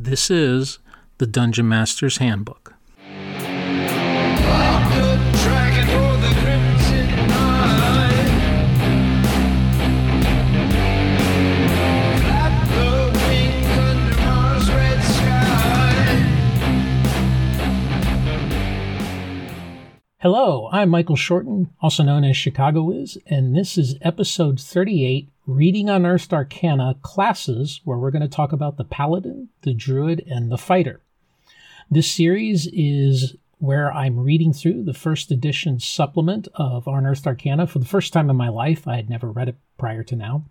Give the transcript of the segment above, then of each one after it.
This is the Dungeon Master's Handbook. Hello, I'm Michael Shorten, also known as Chicago Wiz, and this is episode 38 Reading Unearthed Arcana Classes, where we're going to talk about the Paladin, the Druid, and the Fighter. This series is where I'm reading through the first edition supplement of Unearthed Arcana for the first time in my life. I had never read it prior to now.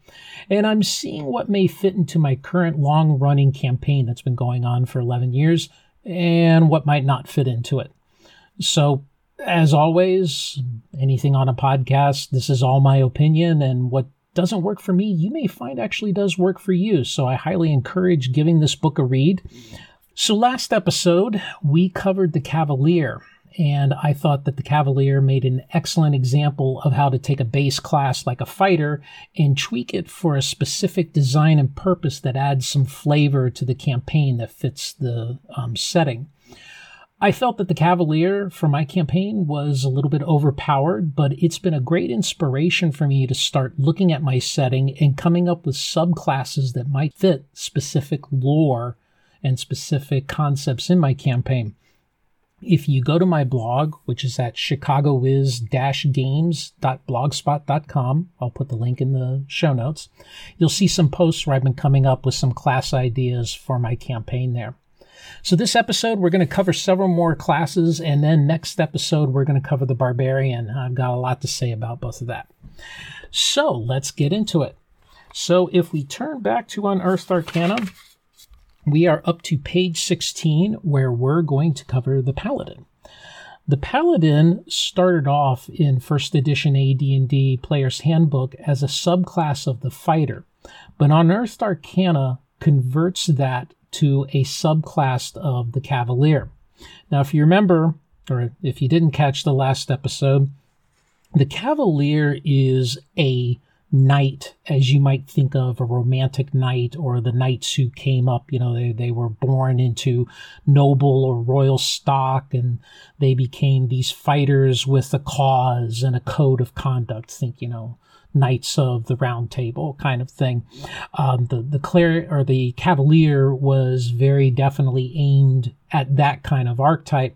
And I'm seeing what may fit into my current long running campaign that's been going on for 11 years and what might not fit into it. So as always, anything on a podcast, this is all my opinion, and what doesn't work for me, you may find actually does work for you. So I highly encourage giving this book a read. So, last episode, we covered the Cavalier, and I thought that the Cavalier made an excellent example of how to take a base class like a fighter and tweak it for a specific design and purpose that adds some flavor to the campaign that fits the um, setting. I felt that the Cavalier for my campaign was a little bit overpowered, but it's been a great inspiration for me to start looking at my setting and coming up with subclasses that might fit specific lore and specific concepts in my campaign. If you go to my blog, which is at chicagowiz-games.blogspot.com, I'll put the link in the show notes, you'll see some posts where I've been coming up with some class ideas for my campaign there. So, this episode, we're going to cover several more classes, and then next episode, we're going to cover the barbarian. I've got a lot to say about both of that. So, let's get into it. So, if we turn back to Unearthed Arcana, we are up to page 16, where we're going to cover the Paladin. The Paladin started off in first edition AD&D Player's Handbook as a subclass of the fighter, but Unearthed Arcana converts that to a subclass of the Cavalier. Now, if you remember, or if you didn't catch the last episode, the Cavalier is a knight, as you might think of a romantic knight or the knights who came up, you know, they, they were born into noble or royal stock and they became these fighters with a cause and a code of conduct. Think, you know, Knights of the Round Table kind of thing. Um, the the cler or the Cavalier was very definitely aimed at that kind of archetype,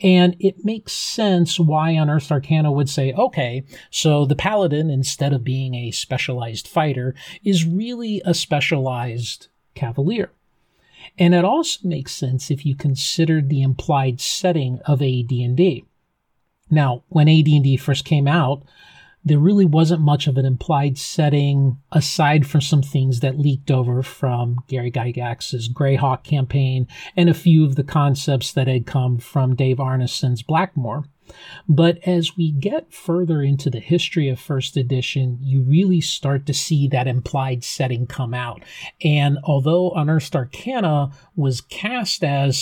and it makes sense why on Unearthed Arcana would say, okay, so the Paladin instead of being a specialized fighter is really a specialized Cavalier. And it also makes sense if you consider the implied setting of AD&D. Now, when AD&D first came out, there really wasn't much of an implied setting aside from some things that leaked over from Gary Gygax's Greyhawk campaign and a few of the concepts that had come from Dave Arneson's Blackmoor. But as we get further into the history of first edition, you really start to see that implied setting come out. And although Unearthed Arcana was cast as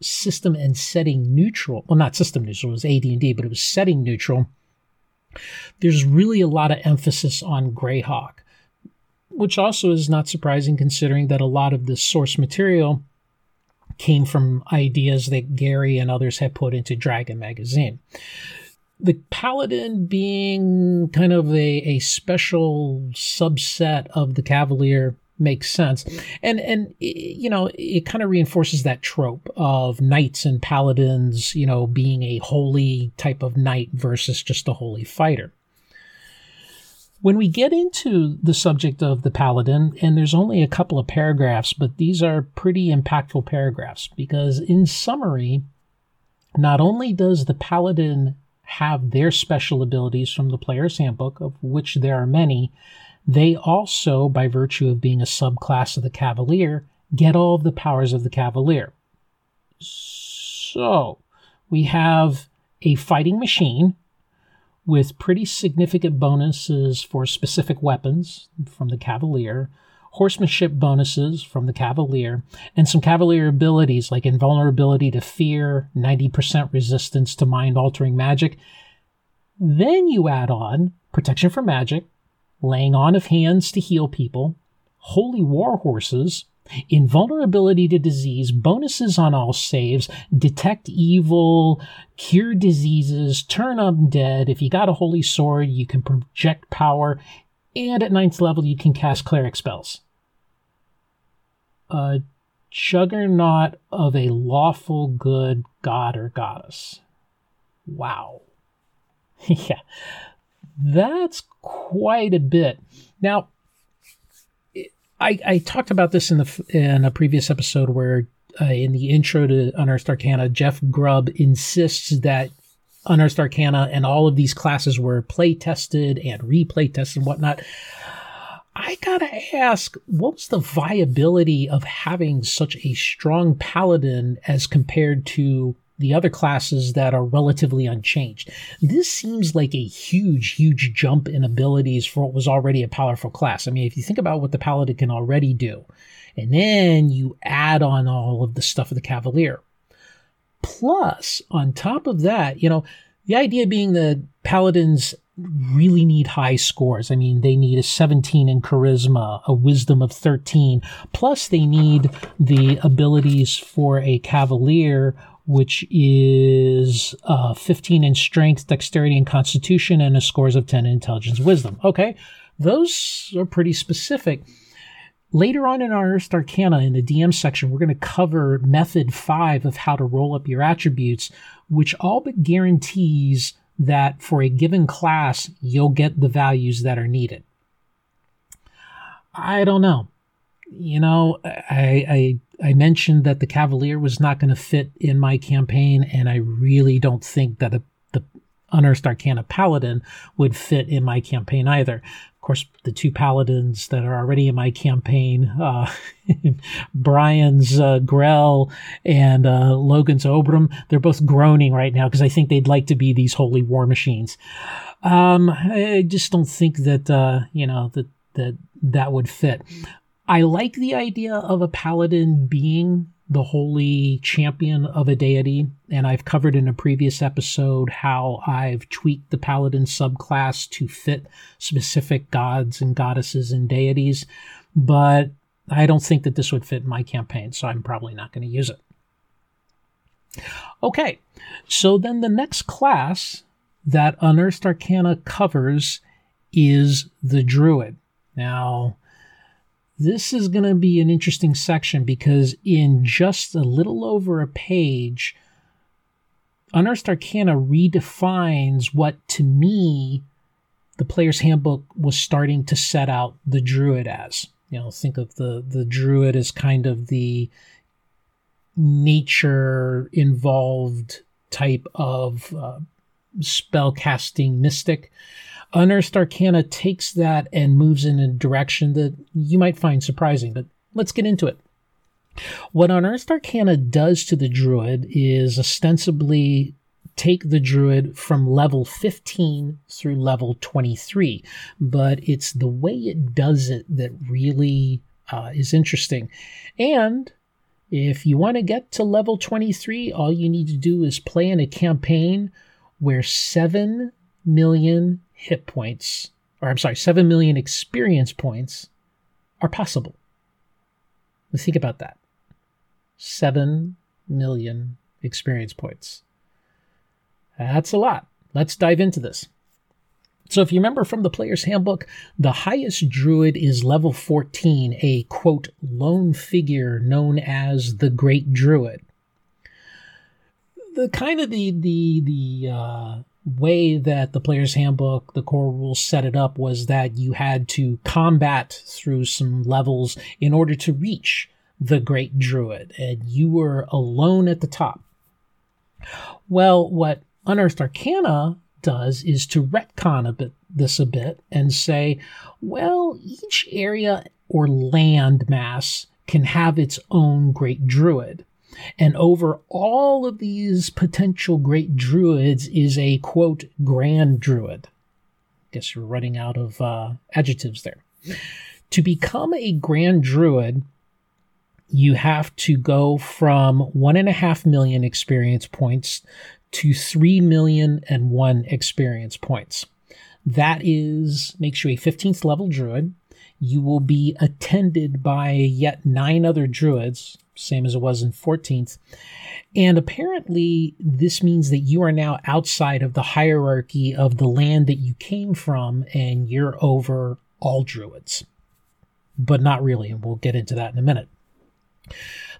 system and setting neutral, well, not system neutral, it was AD&D, but it was setting neutral, there's really a lot of emphasis on Greyhawk, which also is not surprising considering that a lot of the source material came from ideas that Gary and others had put into Dragon magazine. The Paladin being kind of a, a special subset of the Cavalier makes sense. And and you know, it kind of reinforces that trope of knights and paladins, you know, being a holy type of knight versus just a holy fighter. When we get into the subject of the paladin, and there's only a couple of paragraphs, but these are pretty impactful paragraphs because, in summary, not only does the paladin have their special abilities from the player's handbook, of which there are many, they also, by virtue of being a subclass of the Cavalier, get all of the powers of the Cavalier. So, we have a fighting machine with pretty significant bonuses for specific weapons from the Cavalier, horsemanship bonuses from the Cavalier, and some Cavalier abilities like invulnerability to fear, 90% resistance to mind altering magic. Then you add on protection from magic, laying on of hands to heal people, holy war horses, invulnerability to disease, bonuses on all saves, detect evil, cure diseases, turn undead. If you got a holy sword, you can project power, and at ninth level, you can cast cleric spells. A juggernaut of a lawful good god or goddess. Wow. yeah, that's quite a bit. Now, I, I talked about this in the in a previous episode where uh, in the intro to Unearthed Arcana, Jeff Grubb insists that Unearthed Arcana and all of these classes were play tested and replay tested and whatnot. I gotta ask, what was the viability of having such a strong paladin as compared to the other classes that are relatively unchanged. This seems like a huge, huge jump in abilities for what was already a powerful class. I mean, if you think about what the Paladin can already do, and then you add on all of the stuff of the Cavalier. Plus, on top of that, you know, the idea being that Paladins really need high scores. I mean, they need a 17 in charisma, a wisdom of 13, plus they need the abilities for a cavalier which is uh, 15 in strength, dexterity, and constitution, and a scores of 10 in intelligence, wisdom. Okay, those are pretty specific. Later on in Unearthed Arcana, in the DM section, we're going to cover method five of how to roll up your attributes, which all but guarantees that for a given class, you'll get the values that are needed. I don't know. You know, I, I I mentioned that the Cavalier was not going to fit in my campaign, and I really don't think that a, the Unearthed Arcana Paladin would fit in my campaign either. Of course, the two paladins that are already in my campaign, uh, Brian's uh, Grell and uh, Logan's Obram, they're both groaning right now because I think they'd like to be these holy war machines. Um, I just don't think that uh, you know that that that would fit. I like the idea of a paladin being the holy champion of a deity, and I've covered in a previous episode how I've tweaked the paladin subclass to fit specific gods and goddesses and deities, but I don't think that this would fit my campaign, so I'm probably not going to use it. Okay, so then the next class that Unearthed Arcana covers is the Druid. Now, this is going to be an interesting section because in just a little over a page, Unearthed Arcana redefines what to me the player's handbook was starting to set out the druid as. You know, think of the the druid as kind of the nature involved type of uh, spell casting mystic. Unearthed Arcana takes that and moves in a direction that you might find surprising, but let's get into it. What Unearthed Arcana does to the druid is ostensibly take the druid from level 15 through level 23, but it's the way it does it that really uh, is interesting. And if you want to get to level 23, all you need to do is play in a campaign where 7 million hit points, or I'm sorry, 7 million experience points are possible. Let's think about that. 7 million experience points. That's a lot. Let's dive into this. So, if you remember from the player's handbook, the highest druid is level 14, a quote, lone figure known as the Great Druid. The kind of the, the, the, uh, way that the player's handbook, the core rules set it up was that you had to combat through some levels in order to reach the great druid, and you were alone at the top. Well, what Unearthed Arcana does is to retcon a bit this a bit and say, well, each area or land mass can have its own great druid. And over all of these potential great druids is a quote, grand druid. Guess you're running out of uh, adjectives there. To become a grand druid, you have to go from one and a half million experience points to three million and one experience points. That is makes you a 15th level druid. you will be attended by yet nine other druids, same as it was in 14th. And apparently, this means that you are now outside of the hierarchy of the land that you came from, and you're over all druids. But not really, and we'll get into that in a minute.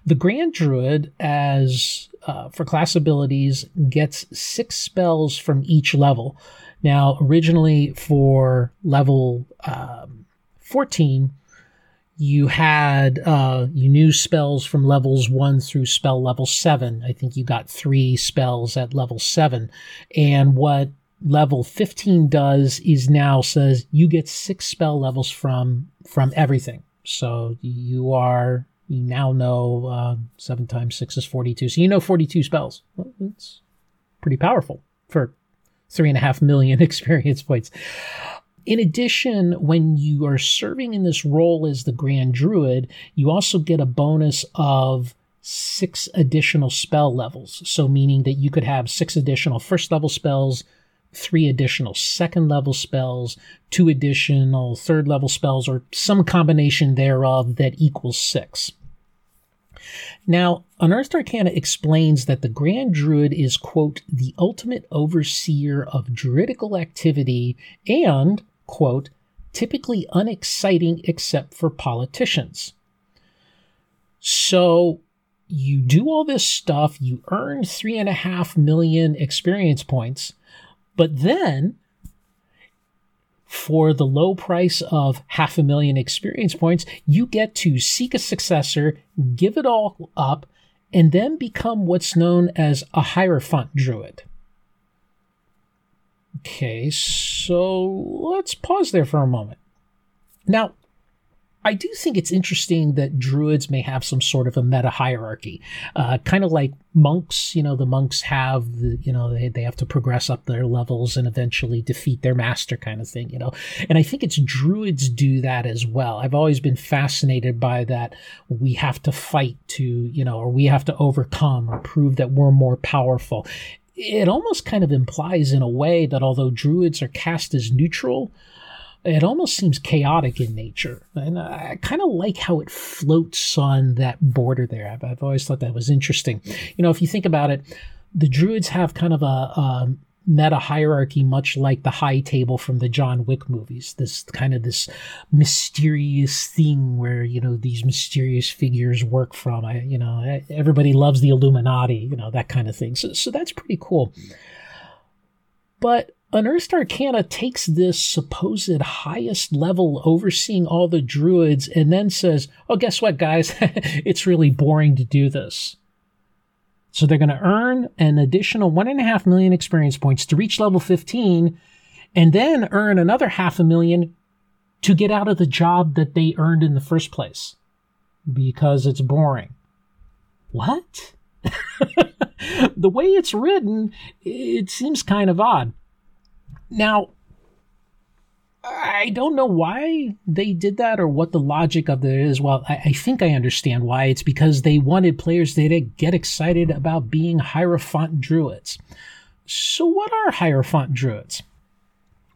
The Grand Druid, as uh, for class abilities, gets six spells from each level. Now, originally for level um, 14, you had uh, you knew spells from levels one through spell level seven. I think you got three spells at level seven, and what level 15 does is now says you get six spell levels from from everything. So you are you now know uh, seven times six is 42. So you know 42 spells. It's pretty powerful for three and a half million experience points. In addition, when you are serving in this role as the Grand Druid, you also get a bonus of six additional spell levels. So, meaning that you could have six additional first level spells, three additional second level spells, two additional third level spells, or some combination thereof that equals six. Now, Unearthed Arcana explains that the Grand Druid is, quote, the ultimate overseer of druidical activity and, quote, typically unexciting except for politicians. So you do all this stuff, you earn three and a half million experience points, but then for the low price of half a million experience points, you get to seek a successor, give it all up, and then become what's known as a Hierophant Druid. Okay, so let's pause there for a moment. Now, I do think it's interesting that druids may have some sort of a meta hierarchy, uh, kind of like monks. You know, the monks have the, you know, they, they have to progress up their levels and eventually defeat their master, kind of thing. You know, and I think it's druids do that as well. I've always been fascinated by that. We have to fight to, you know, or we have to overcome or prove that we're more powerful. It almost kind of implies, in a way, that although druids are cast as neutral, it almost seems chaotic in nature. And I kind of like how it floats on that border there. I've, I've, always thought that was interesting. You know, if you think about it, the Druids have kind of a, a meta hierarchy, much like the High Table from the John Wick movies. This kind of this mysterious thing where you know these mysterious figures work from. I, you know, everybody loves the Illuminati. You know that kind of thing. So, so that's pretty cool. But Unearthed Arcana takes this supposed highest level overseeing all the druids and then says, oh, guess what, guys? it's really boring to do this. So they're going to earn an additional one and a half million experience points to reach level 15 and then earn another half a million to get out of the job that they earned in the first place because it's boring. What? the way it's written, it seems kind of odd. Now, I don't know why they did that or what the logic of it is. Well, I, I, think I understand why. It's because they wanted players to get excited about being Hierophant Druids. So, what are Hierophant Druids?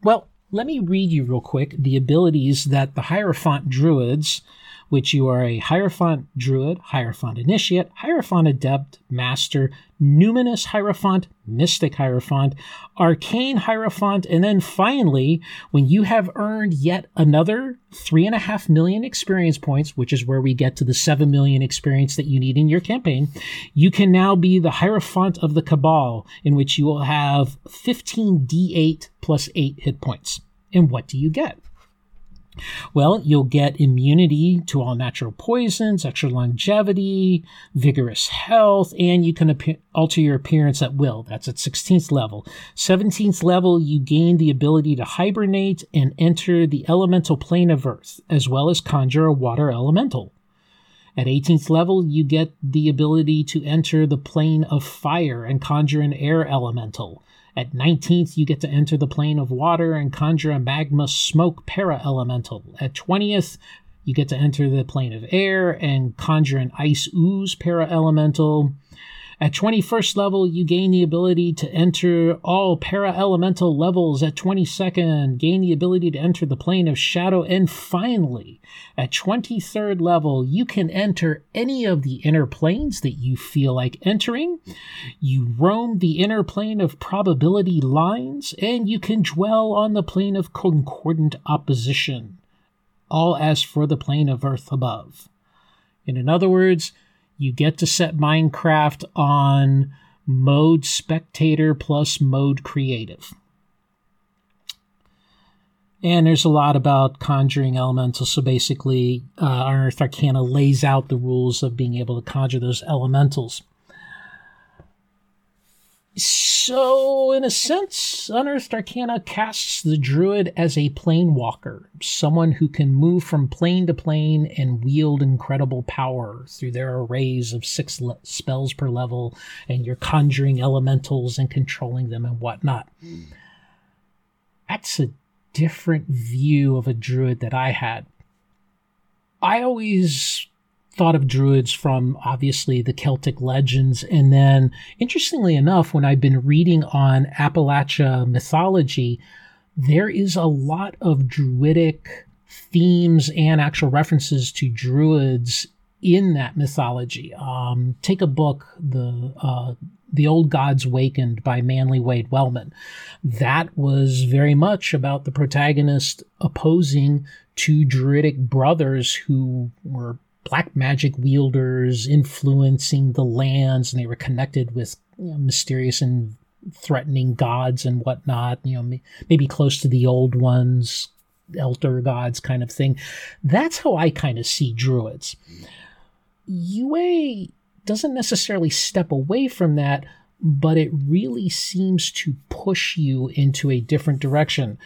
Well, let me read you real quick the abilities that the Hierophant Druids which you are a Hierophant Druid, Hierophant Initiate, Hierophant Adept, Master, Numinous Hierophant, Mystic Hierophant, Arcane Hierophant, and then finally, when you have earned yet another three and a half million experience points, which is where we get to the seven million experience that you need in your campaign, you can now be the Hierophant of the Cabal, in which you will have 15 d8 plus 8 hit points. And what do you get? Well, you'll get immunity to all natural poisons, extra longevity, vigorous health, and you can alter your appearance at will. That's at 16th level. 17th level, you gain the ability to hibernate and enter the elemental plane of Earth, as well as conjure a water elemental. At 18th level, you get the ability to enter the plane of fire and conjure an air elemental. At 19th, you get to enter the plane of water and conjure a magma smoke para elemental. At 20th, you get to enter the plane of air and conjure an ice ooze para elemental. At 21st level, you gain the ability to enter all para elemental levels. At 22nd, gain the ability to enter the plane of shadow. And finally, at 23rd level, you can enter any of the inner planes that you feel like entering. You roam the inner plane of probability lines, and you can dwell on the plane of concordant opposition, all as for the plane of earth above. And in other words, you get to set Minecraft on mode spectator plus mode creative. And there's a lot about conjuring elementals. So basically, uh, Unearthed Arcana lays out the rules of being able to conjure those elementals. So, in a sense, Unearthed Arcana casts the druid as a plane walker, someone who can move from plane to plane and wield incredible power through their arrays of six le- spells per level, and you're conjuring elementals and controlling them and whatnot. That's a different view of a druid that I had. I always thought of druids from obviously the Celtic legends. And then, interestingly enough, when I've been reading on Appalachia mythology, there is a lot of druidic themes and actual references to druids in that mythology. Um, take a book, the uh, the Old Gods Wakened by Manly Wade Wellman. That was very much about the protagonist opposing two druidic brothers who were black magic wielders influencing the lands, and they were connected with you know, mysterious and threatening gods and whatnot. You know, maybe close to the old ones, elder gods kind of thing. That's how I kind of see druids. UA doesn't necessarily step away from that, but it really seems to push you into a different direction.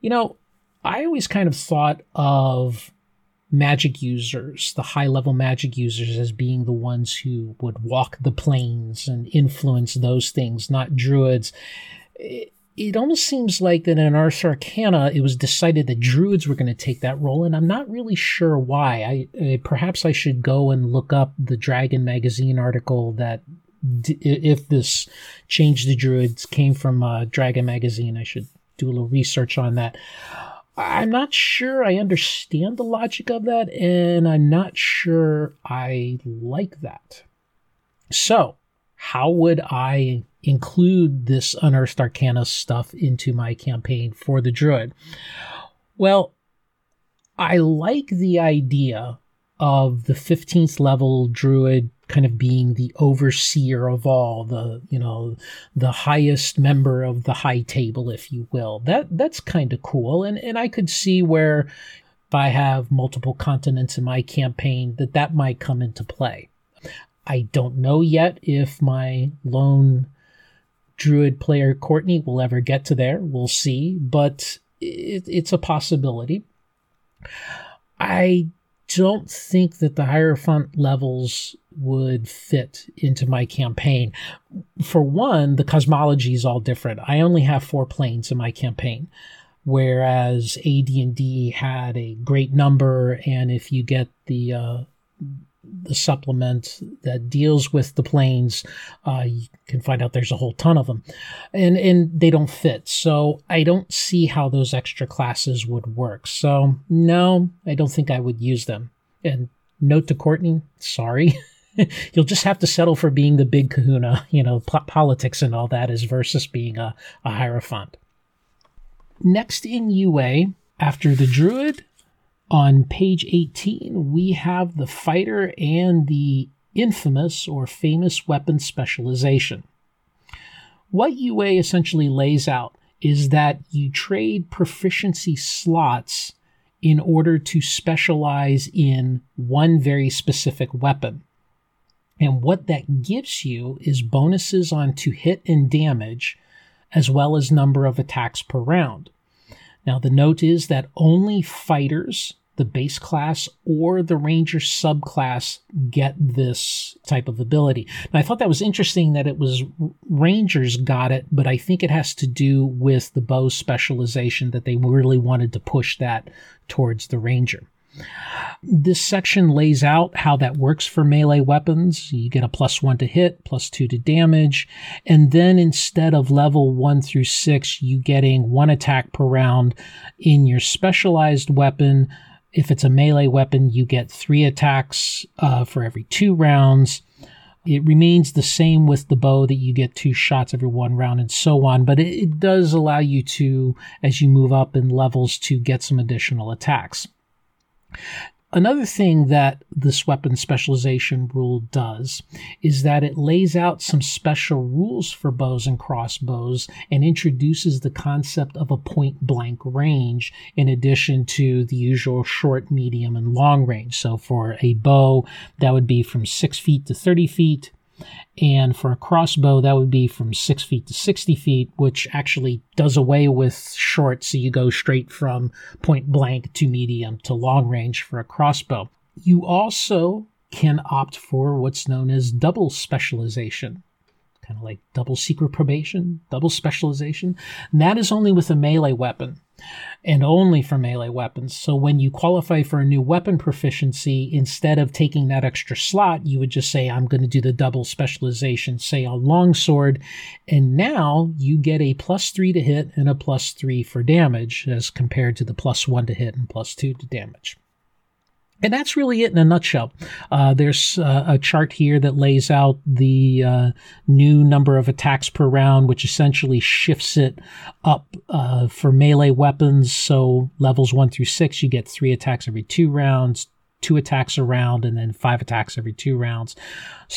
You know, I always kind of thought of magic users, the high level magic users, as being the ones who would walk the planes and influence those things, not druids. It, it almost seems like that in Ars Arcana, it was decided that druids were going to take that role, and I'm not really sure why. I uh, perhaps I should go and look up the Dragon magazine article that if this change the druids came from uh, Dragon magazine, I should do a little research on that. I'm not sure I understand the logic of that, and I'm not sure I like that. So, how would I include this Unearthed Arcana stuff into my campaign for the Druid? Well, I like the idea of the 15th level Druid kind of being the overseer of all the you know the highest member of the high table if you will. That that's kind of cool. And and i could see where if i have multiple continents in my campaign that that might come into play. I don't know yet if my lone druid player courtney will ever get to there. We'll see. But it, it's a possibility. I don't think that the hierophant levels would fit into my campaign. For one, the cosmology is all different. I only have four planes in my campaign, whereas AD&D had a great number, and if you get the uh, the supplement that deals with the planes, uh, you can find out there's a whole ton of them, and and they don't fit. So I don't see how those extra classes would work. So no, I don't think I would use them. And note to Courtney, sorry. You'll just have to settle for being the big kahuna, you know, po- politics and all that is versus being a, a hierophant. Next in UA, after the druid, on page 18, we have the fighter and the infamous or famous weapon specialization. What UA essentially lays out is that you trade proficiency slots in order to specialize in one very specific weapon. And what that gives you is bonuses on to hit and damage, as well as number of attacks per round. Now, the note is that only fighters, the base class, or the ranger subclass get this type of ability. Now, I thought that was interesting that it was rangers got it, but I think it has to do with the bow specialization that they really wanted to push that towards the ranger. This section lays out how that works for melee weapons. You get a plus one to hit, plus two to damage, and then instead of level one through six, you getting one attack per round in your specialized weapon. If it's a melee weapon, you get three attacks uh, for every two rounds. It remains the same with the bow that you get two shots every one round and so on, but it, it does allow you to, as you move up in levels, to get some additional attacks. Another thing that this weapon specialization rule does is that it lays out some special rules for bows and crossbows and introduces the concept of a point blank range in addition to the usual short, medium, and long range. So for a bow, that would be from 6 feet to 30 feet. And for a crossbow, that would be from 6 feet to 60 feet, which actually does away with short, so you go straight from point blank to medium to long range for a crossbow. You also can opt for what's known as double specialization kind of like double secret probation, double specialization. And that is only with a melee weapon and only for melee weapons. So when you qualify for a new weapon proficiency, instead of taking that extra slot, you would just say, I'm going to do the double specialization, say a longsword. And now you get a plus three to hit and a plus three for damage as compared to the plus one to hit and plus two to damage. And that's really it in a nutshell. Uh, there's uh, a chart here that lays out the uh, new number of attacks per round, which essentially shifts it up uh, for melee weapons. So levels one through six, you get three attacks every two rounds, two attacks a round, and then five attacks every two rounds.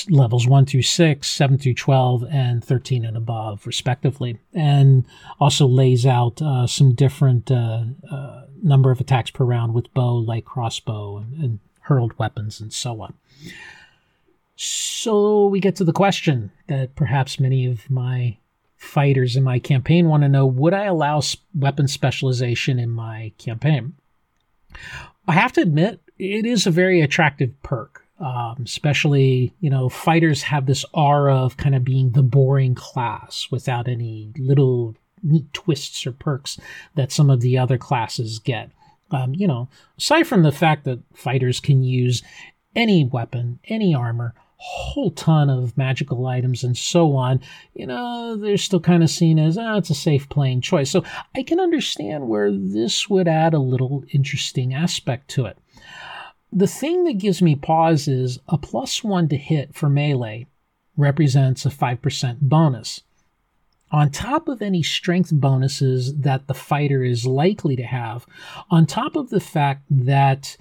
Levels one through six, seven through 12, and 13 and above, respectively. And also lays out uh, some different uh, number of attacks per round with bow, light crossbow, and, and hurled weapons, and so on. So we get to the question that perhaps many of my fighters in my campaign want to know would I allow weapon specialization in my campaign? I have to admit, it is a very attractive perk. Um, especially, you know, fighters have this aura of kind of being the boring class without any little neat twists or perks that some of the other classes get. Um, you know, aside from the fact that fighters can use any weapon, any armor, whole ton of magical items and so on, you know, they're still kind of seen as, ah, it's a safe playing choice. So I can understand where this would add a little interesting aspect to it. The thing that gives me pause is a plus one to hit for melee represents a 5% bonus on top of any strength bonuses that the fighter is likely to have, on top of the fact that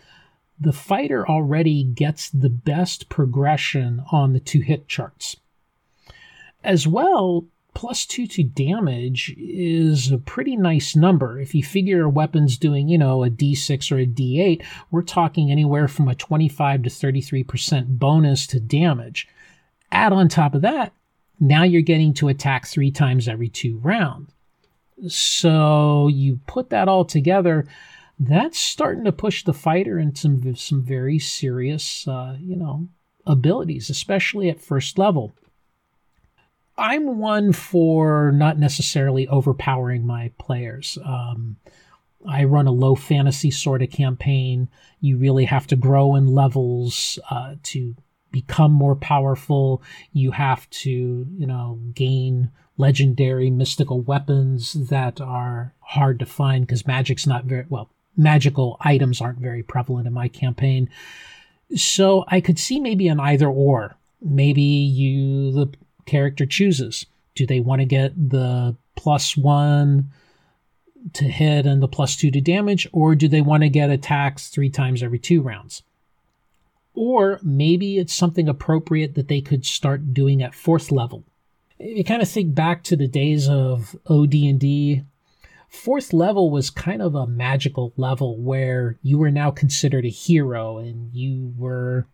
the fighter already gets the best progression on the to hit charts. As well, plus two to damage is a pretty nice number. If you figure a weapon's doing, you know, a d6 or a d8, we're talking anywhere from a 25 to 33% bonus to damage. Add on top of that now you're getting to attack three times every two rounds. So you put that all together, that's starting to push the fighter into some some very serious, uh, you know, abilities, especially at first level. I'm one for not necessarily overpowering my players. Um, I run a low fantasy sort of campaign. You really have to grow in levels uh, to become more powerful. You have to, you know, gain legendary mystical weapons that are hard to find because magic's not very well. Magical items aren't very prevalent in my campaign. So I could see maybe an either or. Maybe you, the character chooses. Do they want to get the plus one to hit and the plus two to damage, or do they want to get attacks three times every two rounds? Or maybe it's something appropriate that they could start doing at fourth level. If You kind of think back to the days of OD&D. Fourth level was kind of a magical level where you were now considered a hero and you were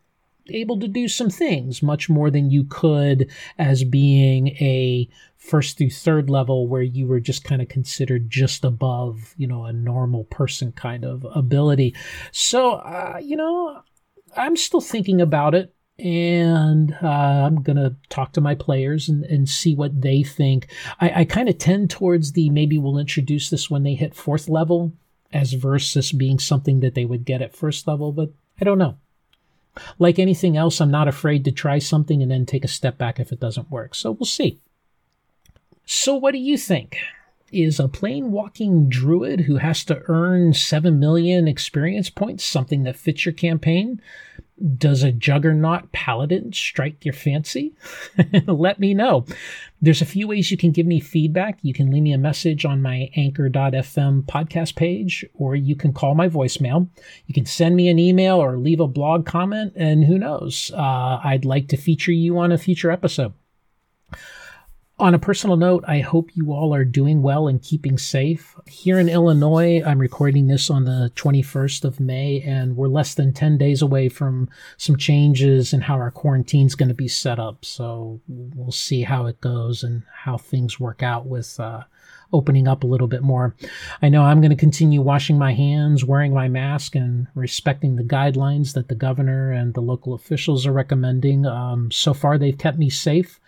able to do some things much more than you could as being a first through third level where you were just kind of considered just above you know a normal person kind of ability so uh, you know I'm still thinking about it and uh, I'm going to talk to my players and, and see what they think. I, I kind of tend towards the maybe we'll introduce this when they hit fourth level as versus being something that they would get at first level, but I don't know. Like anything else, I'm not afraid to try something and then take a step back if it doesn't work. So we'll see. So, what do you think? Is a plane walking druid who has to earn 7 million experience points something that fits your campaign? Does a juggernaut paladin strike your fancy? Let me know. There's a few ways you can give me feedback. You can leave me a message on my anchor.fm podcast page, or you can call my voicemail. You can send me an email or leave a blog comment, and who knows, uh, I'd like to feature you on a future episode. On a personal note, I hope you all are doing well and keeping safe. Here in Illinois, I'm recording this on the 21st of May, and we're less than 10 days away from some changes in how our quarantine is going to be set up. So we'll see how it goes and how things work out with uh, opening up a little bit more. I know I'm going to continue washing my hands, wearing my mask, and respecting the guidelines that the governor and the local officials are recommending. Um, so far, they've kept me safe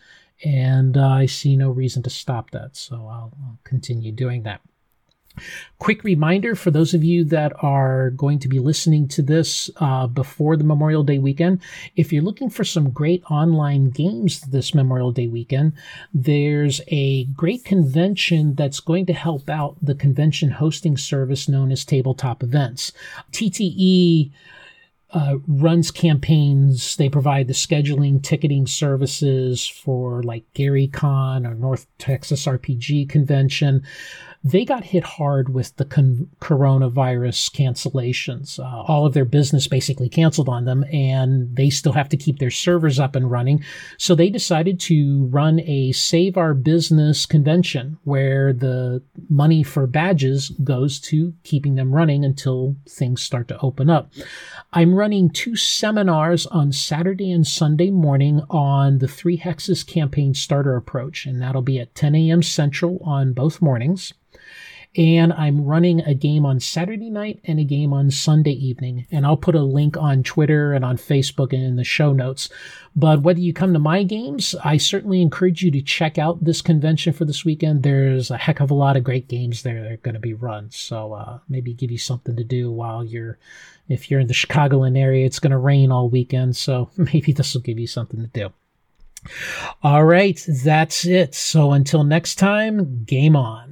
and uh, I see no reason to stop that. So I'll, I'll continue doing that. Quick reminder for those of you that are going to be listening to this uh, before the Memorial Day weekend, if you're looking for some great online games this Memorial Day weekend, there's a great convention that's going to help out the convention hosting service known as Tabletop Events. TTE uh, runs campaigns. They provide the scheduling, ticketing services for like Gary Con or North Texas RPG Convention they got hit hard with the con- coronavirus cancellations. Uh, all of their business basically canceled on them, and they still have to keep their servers up and running. So they decided to run a Save Our Business convention where the money for badges goes to keeping them running until things start to open up. I'm running two seminars on Saturday and Sunday morning on the Three Hexes campaign starter approach, and that'll be at 10 a.m. Central on both mornings and I'm running a game on Saturday night and a game on Sunday evening. And I'll put a link on Twitter and on Facebook and in the show notes. But whether you come to my games, I certainly encourage you to check out this convention for this weekend. There's a heck of a lot of great games there that are going to be run. So uh, maybe give you something to do while you're, if you're in the Chicagoland area, it's going to rain all weekend. So maybe this will give you something to do. All right, that's it. So until next time, game on.